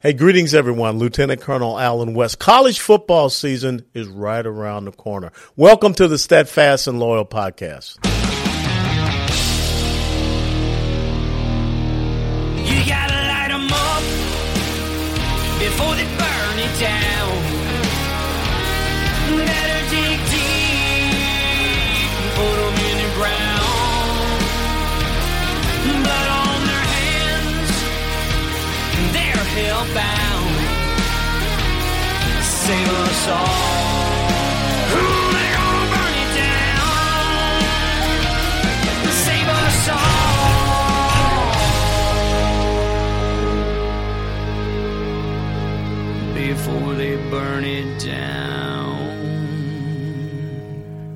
Hey, greetings, everyone. Lieutenant Colonel Allen West. College football season is right around the corner. Welcome to the Steadfast and Loyal podcast. You gotta light them up before they burn it down. Save us all. They're gonna burn down. Save us all. Before they burn it down.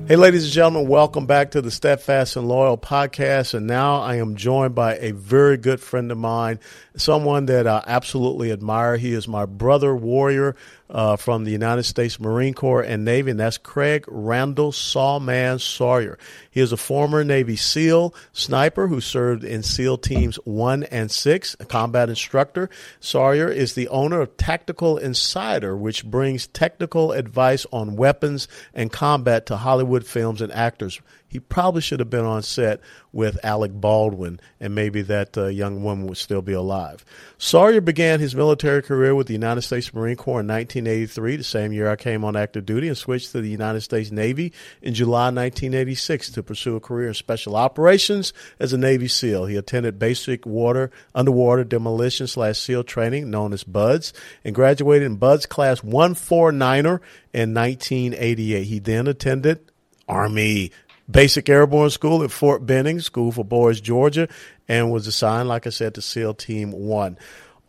Hey, ladies and gentlemen, welcome back to the Steadfast and Loyal podcast. And now I am joined by a very good friend of mine, someone that I absolutely admire. He is my brother warrior uh, from the United States Marine Corps and Navy, and that's Craig Randall Sawman Sawyer. He is a former Navy SEAL sniper who served in SEAL Teams 1 and 6, a combat instructor. Sawyer is the owner of Tactical Insider, which brings technical advice on weapons and combat to Hollywood films and actors he probably should have been on set with Alec Baldwin, and maybe that uh, young woman would still be alive. Sawyer began his military career with the United States Marine Corps in 1983, the same year I came on active duty, and switched to the United States Navy in July 1986 to pursue a career in special operations as a Navy SEAL. He attended basic water underwater demolition slash SEAL training, known as BUDS, and graduated in BUDS Class 149er in 1988. He then attended Army Basic Airborne School at Fort Benning, School for Boys, Georgia, and was assigned, like I said, to SEAL Team 1.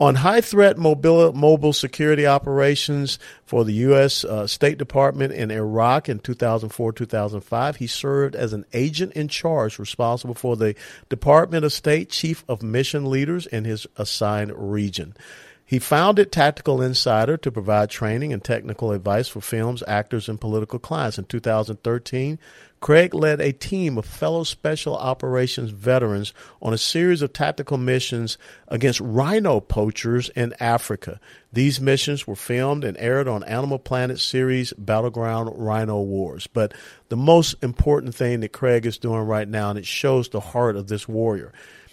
On high threat mobile, mobile security operations for the U.S. Uh, State Department in Iraq in 2004 2005, he served as an agent in charge responsible for the Department of State Chief of Mission Leaders in his assigned region. He founded Tactical Insider to provide training and technical advice for films, actors, and political clients. In 2013, Craig led a team of fellow Special Operations veterans on a series of tactical missions against rhino poachers in Africa. These missions were filmed and aired on Animal Planet series Battleground Rhino Wars. But the most important thing that Craig is doing right now, and it shows the heart of this warrior,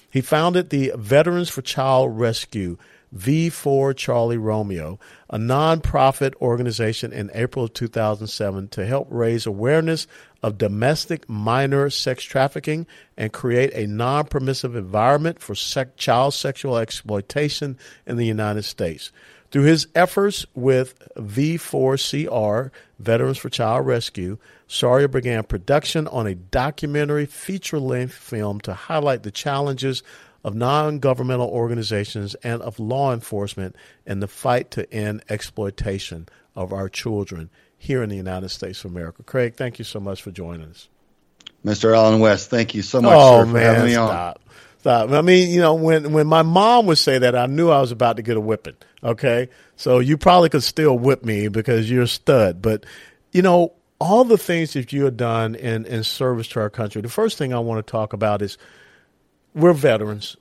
he founded the Veterans for Child Rescue V4 Charlie Romeo, a nonprofit organization in April of 2007 to help raise awareness of domestic minor sex trafficking and create a non permissive environment for sec- child sexual exploitation in the United States. Through his efforts with V4CR, Veterans for Child Rescue, Sawyer began production on a documentary feature length film to highlight the challenges of non governmental organizations and of law enforcement in the fight to end exploitation of our children here in the United States of America. Craig, thank you so much for joining us. Mr. Allen West, thank you so much oh, sir, man, having me stop. on. Stop. I mean, you know, when, when my mom would say that, I knew I was about to get a whipping. Okay. So you probably could still whip me because you're a stud. But, you know, all the things that you have done in, in service to our country, the first thing I want to talk about is we're veterans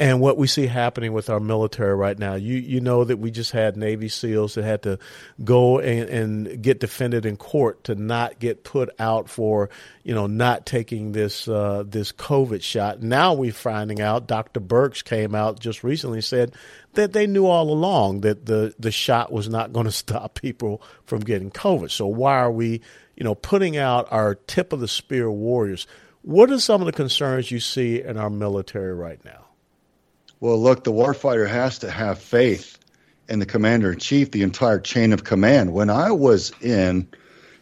and what we see happening with our military right now. You you know that we just had Navy SEALs that had to go and, and get defended in court to not get put out for you know not taking this uh, this COVID shot. Now we're finding out. Dr. Birx came out just recently said that they knew all along that the the shot was not going to stop people from getting COVID. So why are we you know putting out our tip of the spear warriors? What are some of the concerns you see in our military right now? Well, look, the warfighter has to have faith in the commander in chief, the entire chain of command. When I was in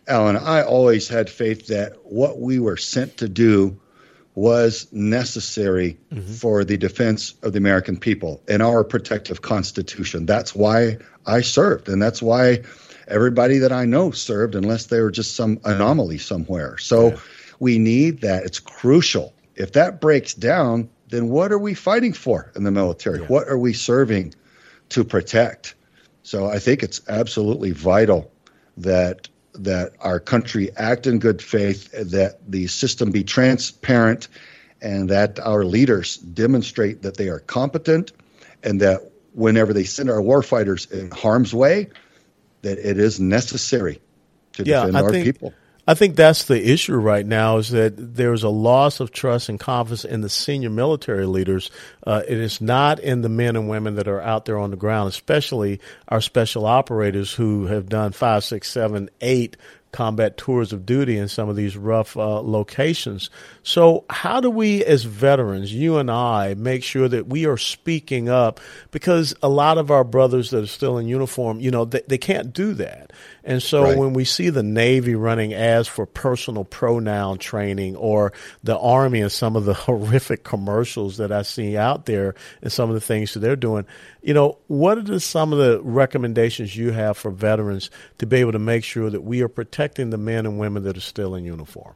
Allen, I always had faith that what we were sent to do was necessary mm-hmm. for the defense of the American people and our protective constitution. That's why I served, and that's why everybody that I know served, unless they were just some anomaly somewhere. So yeah. We need that. It's crucial. If that breaks down, then what are we fighting for in the military? Yeah. What are we serving to protect? So I think it's absolutely vital that that our country act in good faith, that the system be transparent, and that our leaders demonstrate that they are competent and that whenever they send our warfighters in harm's way, that it is necessary to yeah, defend I our think, people. I think that's the issue right now is that there's a loss of trust and confidence in the senior military leaders. Uh, it is not in the men and women that are out there on the ground, especially our special operators who have done five, six, seven, eight combat tours of duty in some of these rough uh, locations. So, how do we, as veterans, you and I, make sure that we are speaking up? Because a lot of our brothers that are still in uniform, you know, they, they can't do that. And so right. when we see the Navy running ads for personal pronoun training or the Army and some of the horrific commercials that I see out there and some of the things that they're doing, you know, what are the, some of the recommendations you have for veterans to be able to make sure that we are protecting the men and women that are still in uniform?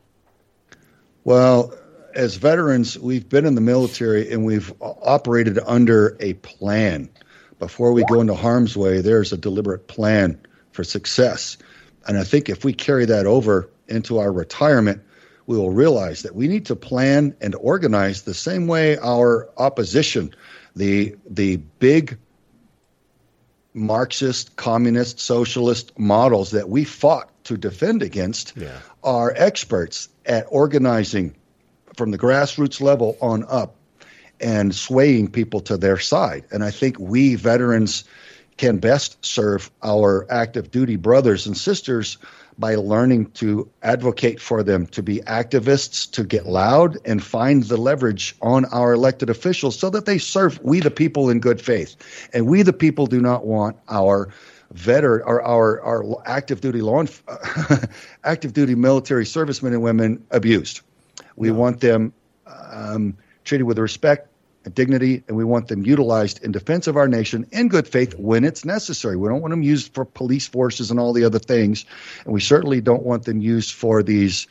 Well, as veterans, we've been in the military and we've operated under a plan. Before we go into harm's way, there's a deliberate plan for success. And I think if we carry that over into our retirement, we will realize that we need to plan and organize the same way our opposition, the the big Marxist, communist, socialist models that we fought to defend against yeah. are experts at organizing from the grassroots level on up and swaying people to their side. And I think we veterans can best serve our active duty brothers and sisters by learning to advocate for them, to be activists, to get loud and find the leverage on our elected officials so that they serve we the people in good faith. And we the people do not want our veteran or our, our active duty law active duty military servicemen and women abused. We no. want them um, treated with respect and dignity, and we want them utilized in defense of our nation in good faith when it's necessary. We don't want them used for police forces and all the other things, and we certainly don't want them used for these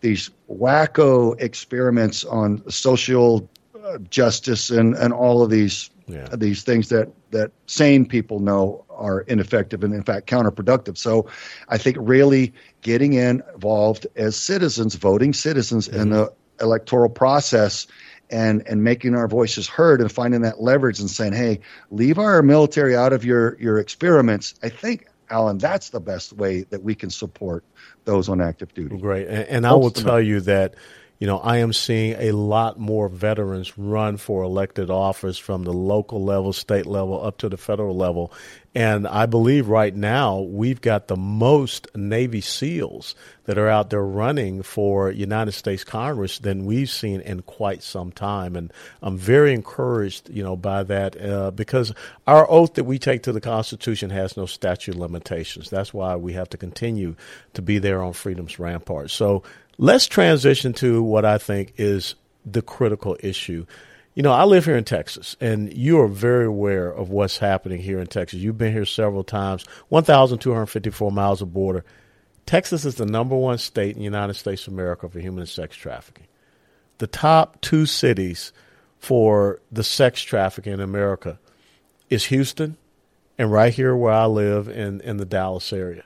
these wacko experiments on social uh, justice and, and all of these yeah. these things that that sane people know are ineffective and in fact counterproductive. So I think really getting involved as citizens, voting citizens mm-hmm. in the electoral process and and making our voices heard and finding that leverage and saying, "Hey, leave our military out of your your experiments." I think, Allen, that's the best way that we can support those on active duty. Great, and, and I will tell you that you know, I am seeing a lot more veterans run for elected office from the local level, state level, up to the federal level. And I believe right now we've got the most Navy SEALs that are out there running for United States Congress than we've seen in quite some time. And I'm very encouraged, you know, by that uh, because our oath that we take to the Constitution has no statute limitations. That's why we have to continue to be there on freedom's rampart. So Let's transition to what I think is the critical issue. You know, I live here in Texas, and you are very aware of what's happening here in Texas. You've been here several times, 1,254 miles of border. Texas is the number one state in the United States of America for human and sex trafficking. The top two cities for the sex trafficking in America is Houston and right here where I live in, in the Dallas area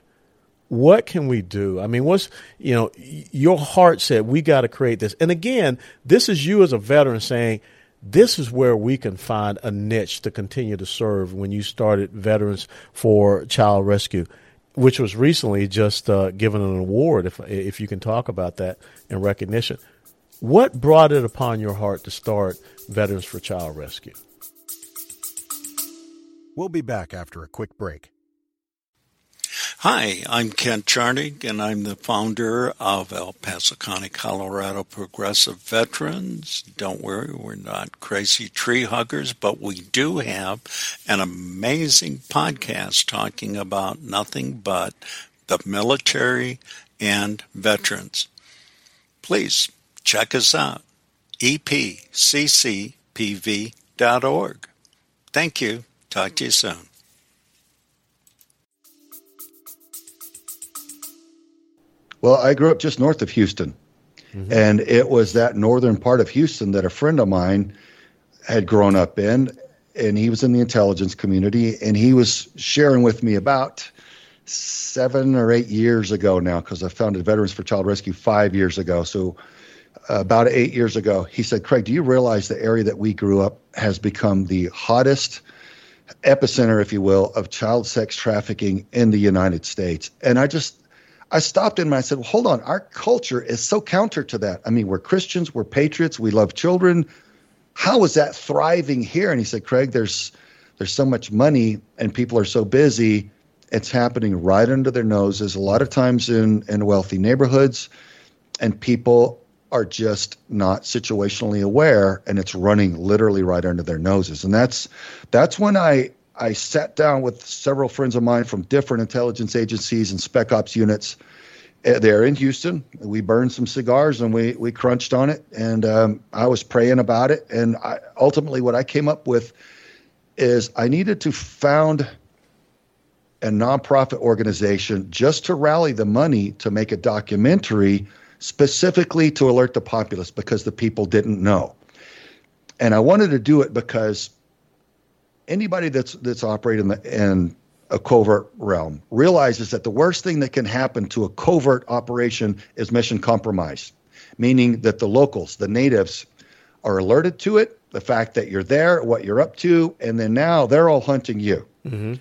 what can we do? I mean, what's, you know, your heart said, we got to create this. And again, this is you as a veteran saying, this is where we can find a niche to continue to serve when you started Veterans for Child Rescue, which was recently just uh, given an award, if, if you can talk about that in recognition. What brought it upon your heart to start Veterans for Child Rescue? We'll be back after a quick break. Hi, I'm Kent Charnig, and I'm the founder of El Paso County, Colorado Progressive Veterans. Don't worry, we're not crazy tree huggers, but we do have an amazing podcast talking about nothing but the military and veterans. Please check us out, epccpv.org. Thank you. Talk to you soon. Well, I grew up just north of Houston. Mm-hmm. And it was that northern part of Houston that a friend of mine had grown up in. And he was in the intelligence community. And he was sharing with me about seven or eight years ago now, because I founded Veterans for Child Rescue five years ago. So about eight years ago, he said, Craig, do you realize the area that we grew up has become the hottest epicenter, if you will, of child sex trafficking in the United States. And I just, I stopped him and I said, well, hold on, our culture is so counter to that. I mean, we're Christians, we're patriots, we love children. How is that thriving here? And he said, Craig, there's there's so much money and people are so busy, it's happening right under their noses. A lot of times in, in wealthy neighborhoods, and people are just not situationally aware and it's running literally right under their noses. And that's that's when I I sat down with several friends of mine from different intelligence agencies and spec ops units uh, there in Houston. We burned some cigars and we we crunched on it, and um, I was praying about it. And I, ultimately, what I came up with is I needed to found a nonprofit organization just to rally the money to make a documentary specifically to alert the populace because the people didn't know. And I wanted to do it because anybody that's that's operating in, the, in a covert realm realizes that the worst thing that can happen to a covert operation is mission compromise, meaning that the locals, the natives, are alerted to it, the fact that you're there, what you're up to, and then now they're all hunting you. Mm-hmm.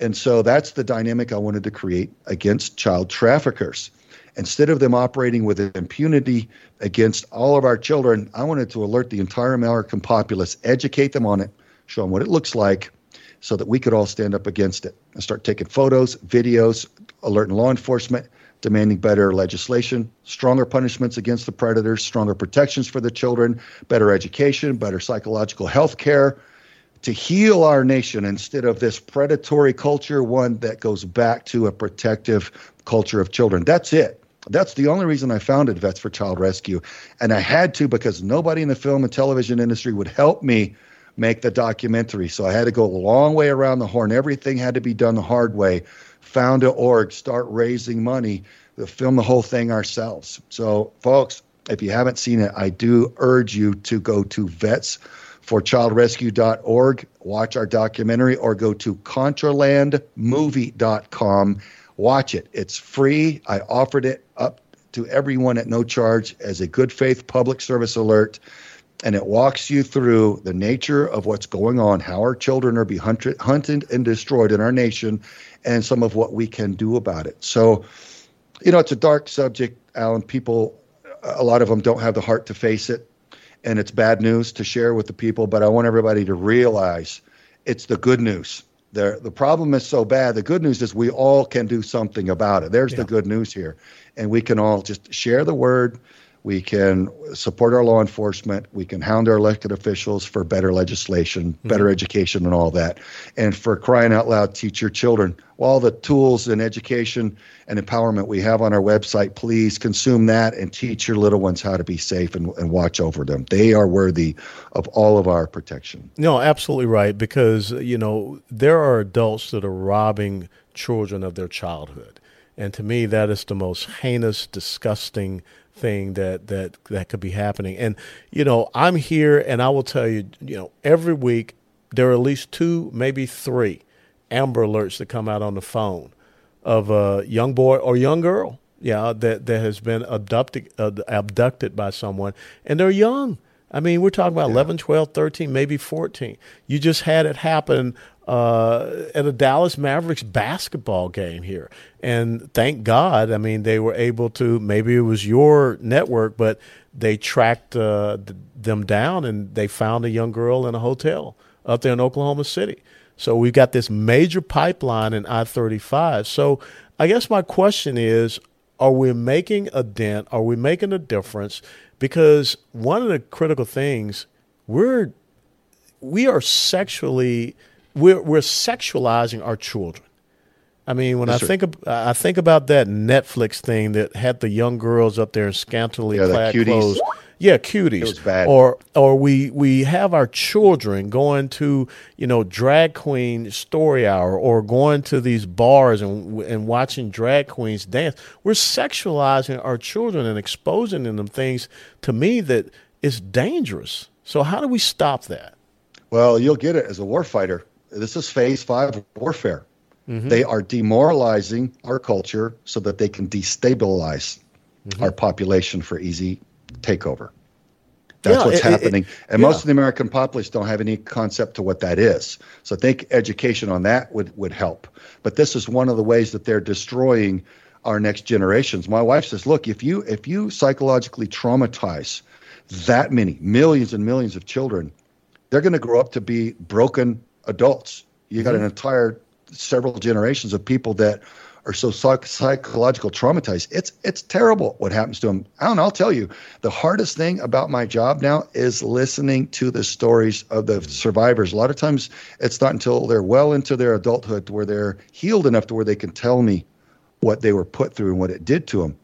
And so that's the dynamic I wanted to create against child traffickers. Instead of them operating with impunity against all of our children, I wanted to alert the entire American populace, educate them on it, show them what it looks like, so that we could all stand up against it and start taking photos, videos, alerting law enforcement, demanding better legislation, stronger punishments against the predators, stronger protections for the children, better education, better psychological health care to heal our nation instead of this predatory culture, one that goes back to a protective culture of children. That's it. That's the only reason I founded Vets for Child Rescue. And I had to because nobody in the film and television industry would help me make the documentary. So I had to go a long way around the horn. Everything had to be done the hard way. Found an org, start raising money, film the whole thing ourselves. So, folks, if you haven't seen it, I do urge you to go to vetsforchildrescue.org, watch our documentary, or go to contralandmovie.com Watch it. It's free. I offered it up to everyone at no charge as a good faith public service alert. And it walks you through the nature of what's going on, how our children are being hunted, hunted and destroyed in our nation, and some of what we can do about it. So, you know, it's a dark subject, Allen. People, a lot of them don't have the heart to face it. And it's bad news to share with the people, but I want everybody to realize it's the good news the the problem is so bad. The good news is we all can do something about it. There's yeah. the good news here, and we can all just share the word. We can support our law enforcement. We can hound our elected officials for better legislation, mm-hmm. better education, and all that. And for crying out loud, teach your children. All the tools and education and empowerment we have on our website, please consume that and teach your little ones how to be safe and, and watch over them. They are worthy of all of our protection. No, absolutely right. Because, you know, there are adults that are robbing children of their childhood. And to me, that is the most heinous, disgusting thing that that that could be happening. And you know, I'm here, and I will tell you, you know, every week there are at least two, maybe three, Amber Alerts that come out on the phone of a young boy or young girl, yeah, that that has been abducted uh, abducted by someone, and they're young. I mean, we're talking about yeah. 11, 12, 13, maybe 14. You just had it happen uh, at a Dallas Mavericks basketball game here. And thank God, I mean, they were able to, maybe it was your network, but they tracked uh, them down and they found a young girl in a hotel up there in Oklahoma City. So we've got this major pipeline in I 35. So I guess my question is are we making a dent? Are we making a difference? Because one of the critical things, we're we are sexually we're, we're sexualizing our children. I mean, when That's I think of, I think about that Netflix thing that had the young girls up there in scantily yeah, clad clothes. Yeah, cuties. It was bad. Or or we we have our children going to you know drag queen story hour or going to these bars and and watching drag queens dance. We're sexualizing our children and exposing them things to me that is dangerous. So how do we stop that? Well, you'll get it as a warfighter this is phase five warfare. Mm-hmm. They are demoralizing our culture so that they can destabilize mm-hmm. our population for easy takeover. That's Yeah, what's it- it- happening. and yeah. most of the American populace don't have any concept to what that is. So I think education on that would, would help. But this is one of the ways that they're destroying our next generations. My wife says, look, if you if you psychologically traumatize that many millions and millions of children, they're going to grow up to be broken adults. You got an mm-hmm. entire several generations of people that are so psych- psychological traumatized. It's it's terrible what happens to them. I don't know. I'll tell you, the hardest thing about my job now is listening to the stories of the mm-hmm. survivors. A lot of times, it's not until they're well into their adulthood where they're healed enough to where they can tell me what they were put through and what it did to them.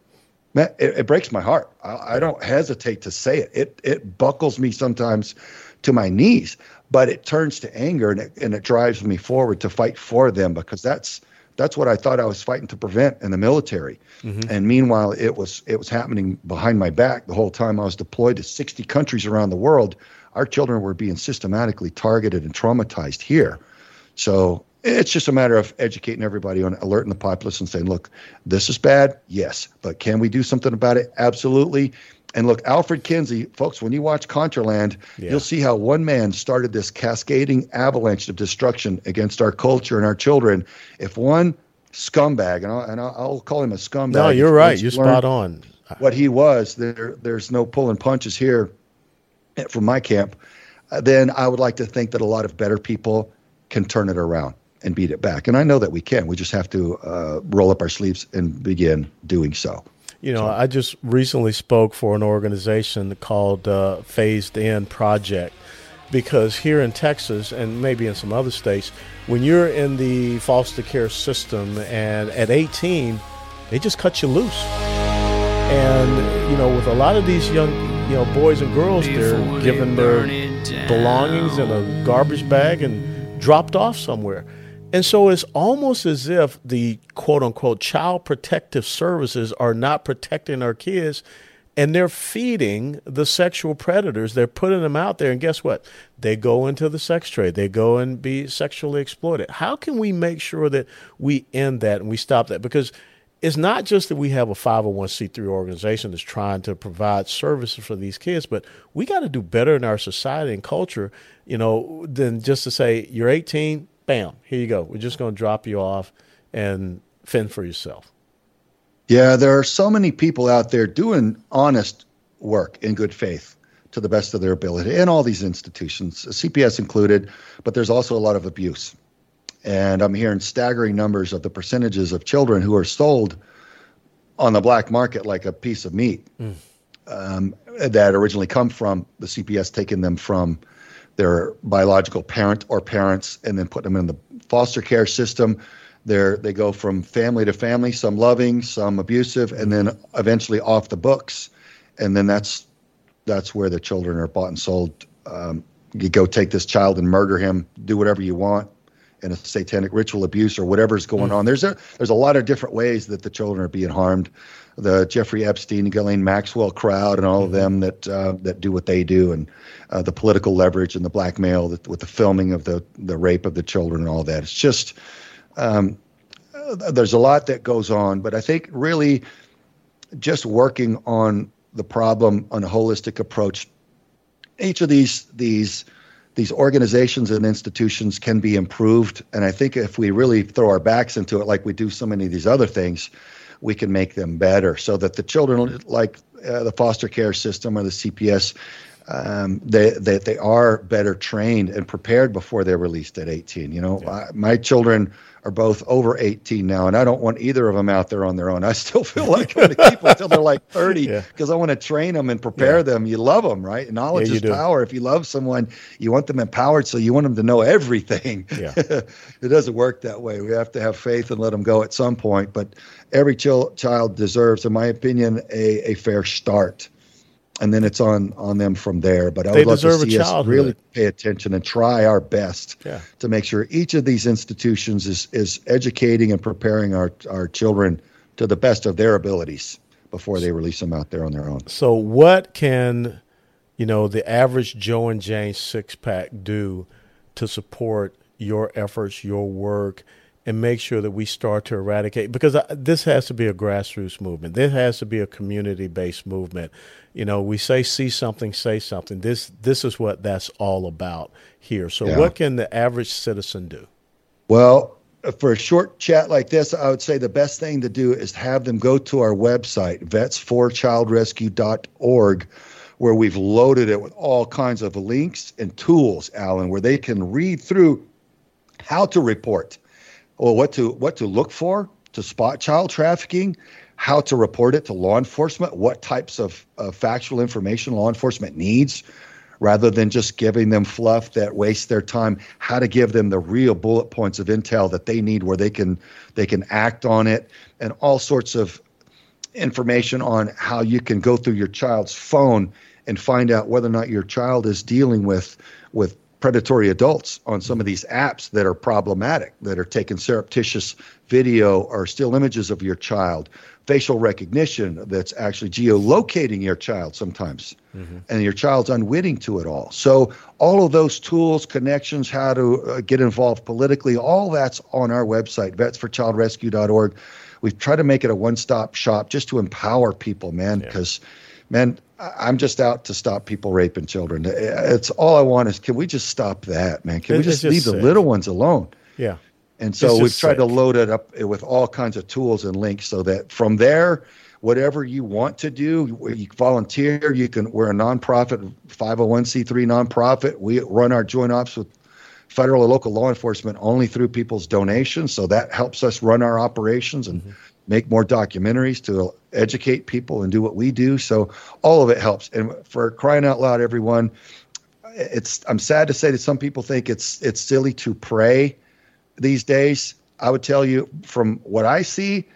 Man, it, it breaks my heart. I, I don't hesitate to say it. It it buckles me sometimes to my knees, but it turns to anger and it, and it drives me forward to fight for them because that's that's what I thought I was fighting to prevent in the military. Mm-hmm. And meanwhile, it was it was happening behind my back the whole time I was deployed to 60 countries around the world. Our children were being systematically targeted and traumatized here. So it's just a matter of educating everybody on alerting the populace and saying, look, this is bad, yes, but can we do something about it? Absolutely. And look, Alfred Kinsey, folks, when you watch Contraland, Yeah. you'll see how one man started this cascading avalanche of destruction against our culture and our children. If one scumbag, and I'll, and I'll, call him a scumbag. No, you're right. You're spot on. What he was, there, there's no pulling punches here from my camp. Uh, then I would like to think that a lot of better people can turn it around and beat it back. And I know that we can. We just have to uh, roll up our sleeves and begin doing so. You know, I just recently spoke for an organization called uh, Phased In Project because here in Texas and maybe in some other states, when you're in the foster care system and at 18, they just cut you loose. And, you know, with a lot of these young, you know, boys and girls, they're given their belongings in a garbage bag and dropped off somewhere. And so it's almost as if the quote unquote child protective services are not protecting our kids and they're feeding the sexual predators. They're putting them out there. And guess what? They go into the sex trade, they go and be sexually exploited. How can we make sure that we end that and we stop that? Because it's not just that we have a 501c3 organization that's trying to provide services for these kids, but we got to do better in our society and culture, you know, than just to say, you're 18, bam, here you go. We're just going to drop you off and fend for yourself. Yeah, there are so many people out there doing honest work in good faith to the best of their ability in all these institutions, CPS included, but there's also a lot of abuse. And I'm hearing staggering numbers of the percentages of children who are sold on the black market like a piece of meat um, that originally come from the CPS taking them from their biological parent or parents and then putting them in the foster care system. They're, they go from family to family, some loving, some abusive, and then eventually off the books. And then that's that's where the children are bought and sold. Um, you go take this child and murder him, do whatever you want in a satanic ritual abuse or whatever's going on. There's a there's a lot of different ways that the children are being harmed. The Jeffrey Epstein, Ghislaine Maxwell crowd, and all of them that uh, that do what they do, and uh, the political leverage and the blackmail that, with the filming of the the rape of the children and all that. It's just um, uh, there's a lot that goes on, but I think really just working on the problem on a holistic approach. Each of these these these organizations and institutions can be improved, and I think if we really throw our backs into it, like we do so many of these other things, we can make them better, so that the children, like uh, the foster care system or the CPS, um, they, they they are better trained and prepared before they're released at 18. You know, I, my children are both over 18 now, and I don't want either of them out there on their own. I still feel like I'm going to keep them until they're like 30 Yeah. because I want to train them and prepare Yeah. them. You love them, right? Knowledge Yeah, is do. power. If you love someone, you want them empowered, so you want them to know everything. Yeah. it doesn't work that way. We have to have faith and let them go at some point. But every chil- child deserves, in my opinion, a, a fair start. And then it's on on them from there. But I They would love to see us really pay attention and try our best Yeah. to make sure each of these institutions is is educating and preparing our our children to the best of their abilities before they release them out there on their own. So, what can you know the average Joe and Jane six pack do to support your efforts, your work, and make sure that we start to eradicate because uh, this has to be a grassroots movement. This has to be a community-based movement. You know, we say see something, say something. This this is what that's all about here. So, yeah. what can the average citizen do? Well, for a short chat like this, I would say the best thing to do is have them go to our website, vets4childrescue.org, where we've loaded it with all kinds of links and tools, Allen, where they can read through how to report or what to what to look for to spot child trafficking, how to report it to law enforcement, what types of uh, factual information law enforcement needs, rather than just giving them fluff that wastes their time, how to give them the real bullet points of intel that they need where they can they can act on it, and all sorts of information on how you can go through your child's phone and find out whether or not your child is dealing with with predatory adults on some of these apps that are problematic, that are taking surreptitious video or still images of your child, facial recognition that's actually geolocating your child sometimes, mm-hmm. and your child's unwitting to it all. So, all of those tools, connections, how to uh, get involved politically, all that's on our website, vetsforchildrescue.org. We've tried to make it a one stop shop just to empower people, man, because. Yeah man, I'm just out to stop people raping children. It's all I want is can we just stop that, man? Can we just, just leave sick. the little ones alone? Yeah. And so we've tried sick. to load it up with all kinds of tools and links so that from there, whatever you want to do, you volunteer. You can. We're a nonprofit, 501c3 nonprofit. We run our joint ops with federal and local law enforcement only through people's donations. So that helps us run our operations and. Mm-hmm make more documentaries to educate people and do what we do. So all of it helps. And for crying out loud, everyone, it's I'm sad to say that some people think it's it's silly to pray these days. I would tell you from what I see,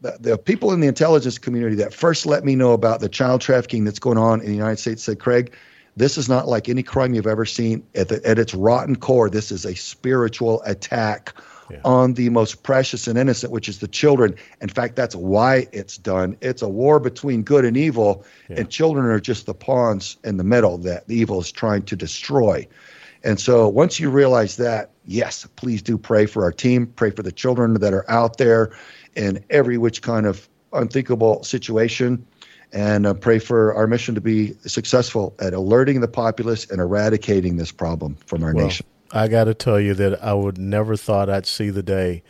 the, the people in the intelligence community that first let me know about the child trafficking that's going on in the United States said, Craig, this is not like any crime you've ever seen. At, the, at its rotten core, this is a spiritual attack yeah. on the most precious and innocent, which is the children. In fact, that's why it's done. It's a war between good and evil, yeah. and children are just the pawns in the middle that the evil is trying to destroy. And so once you realize that, yes, please do pray for our team, pray for the children that are out there in every which kind of unthinkable situation and uh, pray for our mission to be successful at alerting the populace and eradicating this problem from our well, nation. I got to tell you that I would never thought I'd see the day.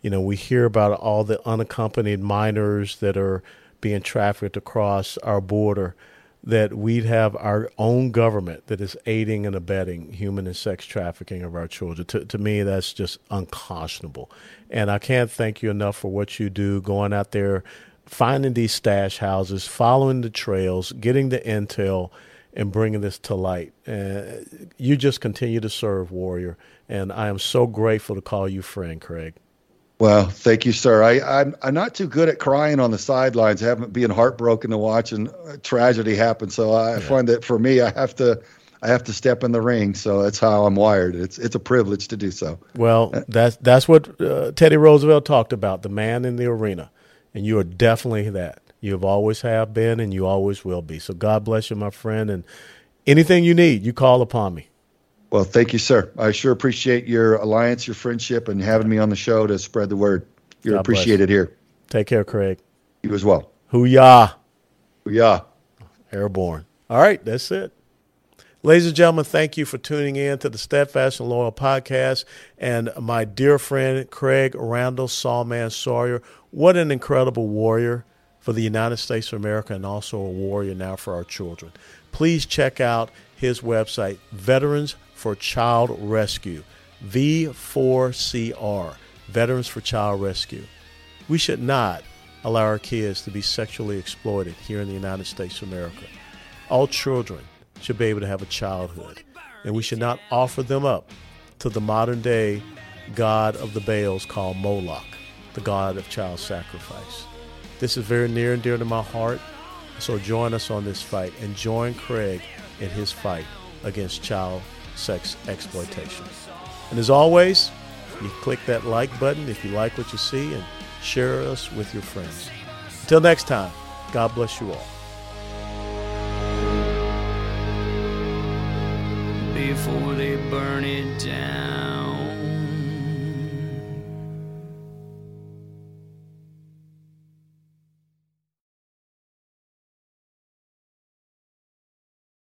You know, we hear about all the unaccompanied minors that are being trafficked across our border. That we'd have our own government that is aiding and abetting human and sex trafficking of our children. To, to me, that's just unconscionable. And I can't thank you enough for what you do going out there, finding these stash houses, following the trails, getting the intel and bringing this to light. Uh, you just continue to serve, Warrior, and I am so grateful to call you friend, Craig. Well, thank you, sir. I, I'm I'm not too good at crying on the sidelines, having being heartbroken to watching tragedy happen. So I yeah. find that for me, I have to I have to step in the ring. So that's how I'm wired. It's it's a privilege to do so. Well, uh, that's that's what uh, Teddy Roosevelt talked about, the man in the arena, and you are definitely that. You have always have been, and you always will be. So God bless you, my friend, and anything you need, you call upon me. Well, thank you, sir. I sure appreciate your alliance, your friendship, and having me on the show to spread the word. You're God appreciated here. Take care, Craig. You as well. Hoo-yah. Hoo-yah. Airborne. All right, that's it. Ladies and gentlemen, thank you for tuning in to the Steadfast and Loyal podcast. And my dear friend, Craig Randall Sawman Sawyer, what an incredible warrior for the United States of America and also a warrior now for our children. Please check out his website, Veterans for Child Rescue, V4CR, Veterans for Child Rescue. We should not allow our kids to be sexually exploited here in the United States of America. All children should be able to have a childhood, and we should not offer them up to the modern day god of the Baals called Moloch, the god of child sacrifice. This is very near and dear to my heart. So join us on this fight and join Craig in his fight against child sex exploitation. And as always, you click that like button if you like what you see and share us with your friends. Until next time, God bless you all. Before they burn it down.